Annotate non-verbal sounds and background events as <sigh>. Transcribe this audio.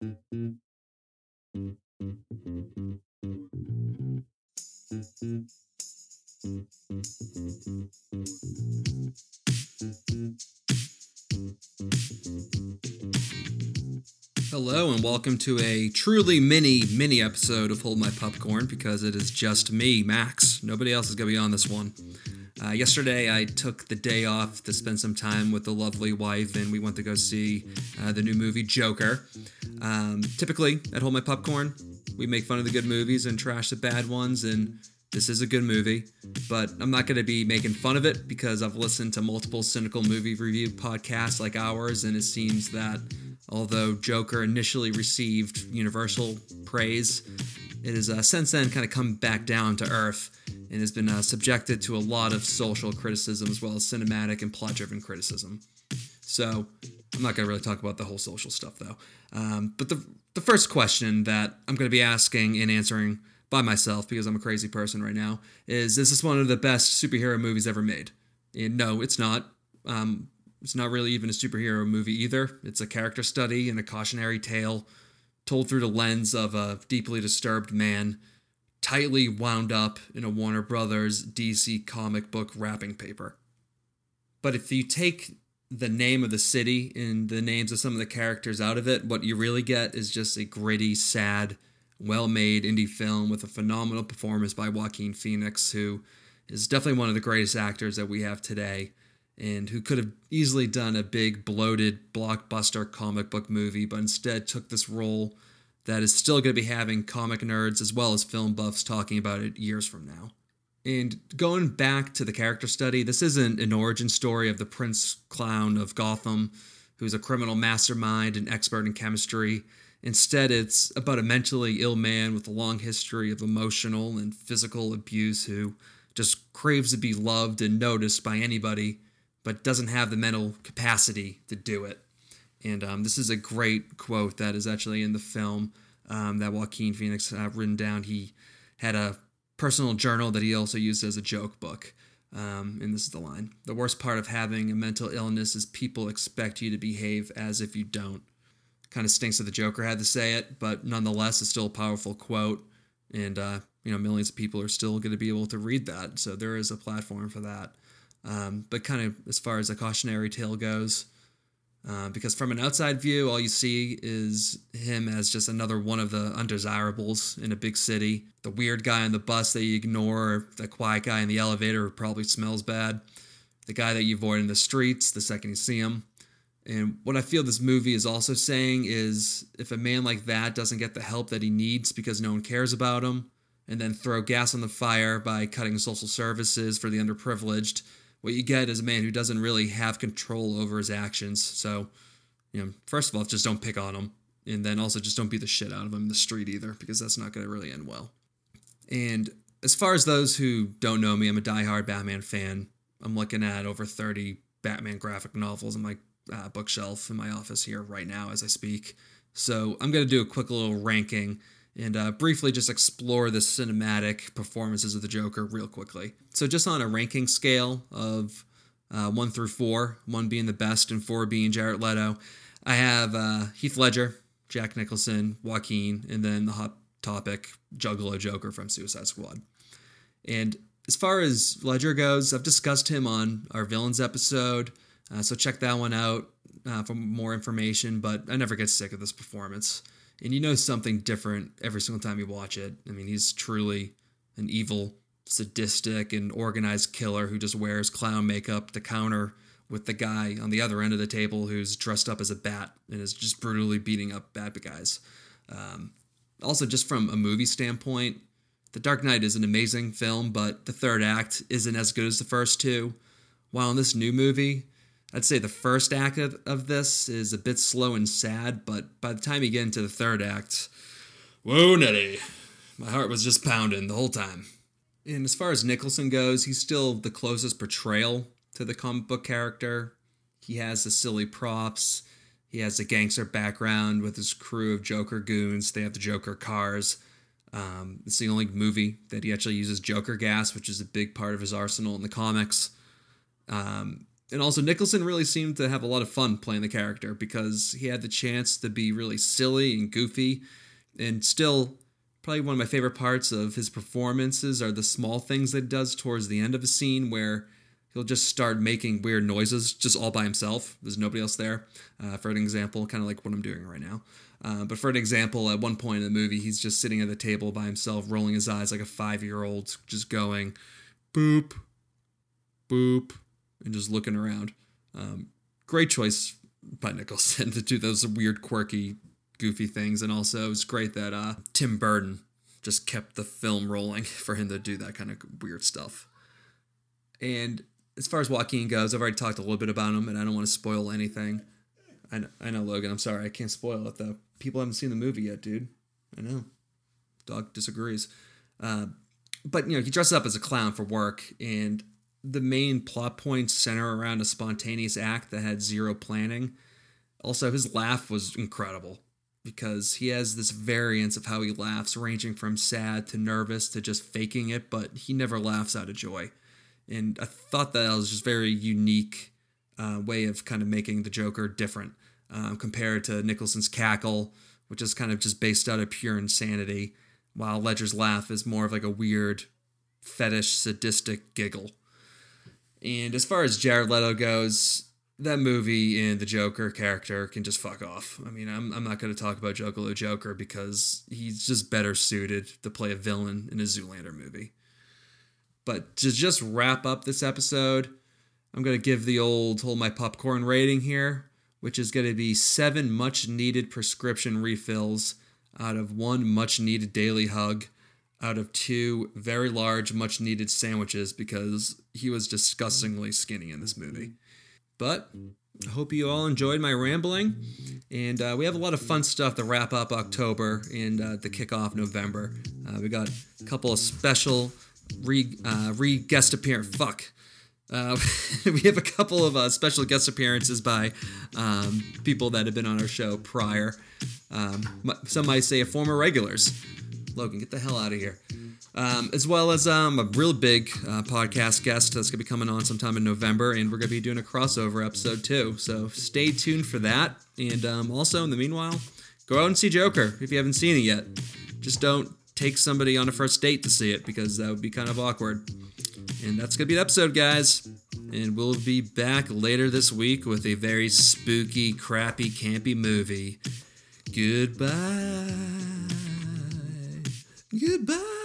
Hello, and welcome to a truly mini, mini episode of Hold My Popcorn because it is just me, Max. Nobody else is going to be on this one. Uh, yesterday, I took the day off to spend some time with the lovely wife, and we went to go see uh, the new movie Joker. Um, typically, at Hold My Popcorn, we make fun of the good movies and trash the bad ones, and this is a good movie, but I'm not going to be making fun of it because I've listened to multiple cynical movie review podcasts like ours, and it seems that although Joker initially received universal praise, it has uh, since then kind of come back down to earth and has been uh, subjected to a lot of social criticism as well as cinematic and plot driven criticism. So I'm not going to really talk about the whole social stuff though. Um, but the, the first question that I'm going to be asking and answering by myself because I'm a crazy person right now is Is this one of the best superhero movies ever made? And no, it's not. Um, it's not really even a superhero movie either. It's a character study and a cautionary tale told through the lens of a deeply disturbed man, tightly wound up in a Warner Brothers DC comic book wrapping paper. But if you take the name of the city and the names of some of the characters out of it, what you really get is just a gritty, sad, well made indie film with a phenomenal performance by Joaquin Phoenix, who is definitely one of the greatest actors that we have today and who could have easily done a big bloated blockbuster comic book movie, but instead took this role that is still going to be having comic nerds as well as film buffs talking about it years from now. And going back to the character study, this isn't an origin story of the Prince Clown of Gotham, who's a criminal mastermind and expert in chemistry. Instead, it's about a mentally ill man with a long history of emotional and physical abuse who just craves to be loved and noticed by anybody but doesn't have the mental capacity to do it. And um, this is a great quote that is actually in the film um, that Joaquin Phoenix uh, written down. He had a personal journal that he also used as a joke book. Um, and this is the line The worst part of having a mental illness is people expect you to behave as if you don't. Kind of stinks that the Joker had to say it, but nonetheless, it's still a powerful quote. And, uh, you know, millions of people are still going to be able to read that. So there is a platform for that. Um, but kind of as far as a cautionary tale goes, uh, because from an outside view, all you see is him as just another one of the undesirables in a big city. The weird guy on the bus that you ignore, the quiet guy in the elevator who probably smells bad, the guy that you avoid in the streets the second you see him. And what I feel this movie is also saying is if a man like that doesn't get the help that he needs because no one cares about him, and then throw gas on the fire by cutting social services for the underprivileged, what you get is a man who doesn't really have control over his actions. So, you know, first of all, just don't pick on him. And then also just don't beat the shit out of him in the street either, because that's not going to really end well. And as far as those who don't know me, I'm a diehard Batman fan. I'm looking at over 30 Batman graphic novels on my uh, bookshelf in my office here right now as I speak. So I'm going to do a quick little ranking and uh, briefly just explore the cinematic performances of the Joker real quickly. So, just on a ranking scale of uh, one through four, one being the best and four being Jared Leto, I have uh, Heath Ledger, Jack Nicholson, Joaquin, and then the hot topic Juggalo Joker from Suicide Squad. And as far as Ledger goes, I've discussed him on our villains episode, uh, so check that one out uh, for more information. But I never get sick of this performance and you know something different every single time you watch it. I mean, he's truly an evil, sadistic, and organized killer who just wears clown makeup to counter with the guy on the other end of the table who's dressed up as a bat and is just brutally beating up bad guys. Um, also, just from a movie standpoint, The Dark Knight is an amazing film, but the third act isn't as good as the first two. While in this new movie, I'd say the first act of, of this is a bit slow and sad, but by the time you get into the third act, whoa, Nettie, my heart was just pounding the whole time. And as far as Nicholson goes, he's still the closest portrayal to the comic book character. He has the silly props. He has a gangster background with his crew of Joker goons. They have the Joker cars. Um, it's the only movie that he actually uses Joker gas, which is a big part of his arsenal in the comics. Um, and also Nicholson really seemed to have a lot of fun playing the character because he had the chance to be really silly and goofy and still probably one of my favorite parts of his performances are the small things that he does towards the end of a scene where he'll just start making weird noises just all by himself. There's nobody else there. Uh, for an example, kind of like what I'm doing right now. Uh, but for an example, at one point in the movie, he's just sitting at the table by himself, rolling his eyes like a five year old, just going boop, boop, and just looking around. Um, great choice by Nicholson <laughs> to do those weird, quirky, goofy things. And also, it's great that uh, Tim Burton just kept the film rolling <laughs> for him to do that kind of weird stuff. And as far as Joaquin goes, I've already talked a little bit about him, and I don't want to spoil anything. I know, I know, Logan. I'm sorry, I can't spoil it though. People haven't seen the movie yet, dude. I know. Dog disagrees. Uh, but you know, he dresses up as a clown for work, and the main plot points center around a spontaneous act that had zero planning. Also, his laugh was incredible because he has this variance of how he laughs, ranging from sad to nervous to just faking it, but he never laughs out of joy. And I thought that was just very unique uh, way of kind of making the Joker different um, compared to Nicholson's cackle, which is kind of just based out of pure insanity, while Ledger's laugh is more of like a weird, fetish, sadistic giggle. And as far as Jared Leto goes, that movie and the Joker character can just fuck off. I mean, I'm, I'm not going to talk about Joker Joker because he's just better suited to play a villain in a Zoolander movie. But to just wrap up this episode, I'm going to give the old hold my popcorn rating here, which is going to be seven much needed prescription refills out of one much needed daily hug out of two very large, much needed sandwiches because he was disgustingly skinny in this movie. But I hope you all enjoyed my rambling. And uh, we have a lot of fun stuff to wrap up October and uh, to kick off November. Uh, we got a couple of special re, uh, re guest appearance. Fuck. Uh, <laughs> we have a couple of uh, special guest appearances by um, people that have been on our show prior. Um, some might say a former regulars. Logan, get the hell out of here. Um, as well as um, a real big uh, podcast guest that's going to be coming on sometime in November, and we're going to be doing a crossover episode too. So stay tuned for that. And um, also, in the meanwhile, go out and see Joker if you haven't seen it yet. Just don't take somebody on a first date to see it because that would be kind of awkward. And that's going to be the episode, guys. And we'll be back later this week with a very spooky, crappy, campy movie. Goodbye. Goodbye.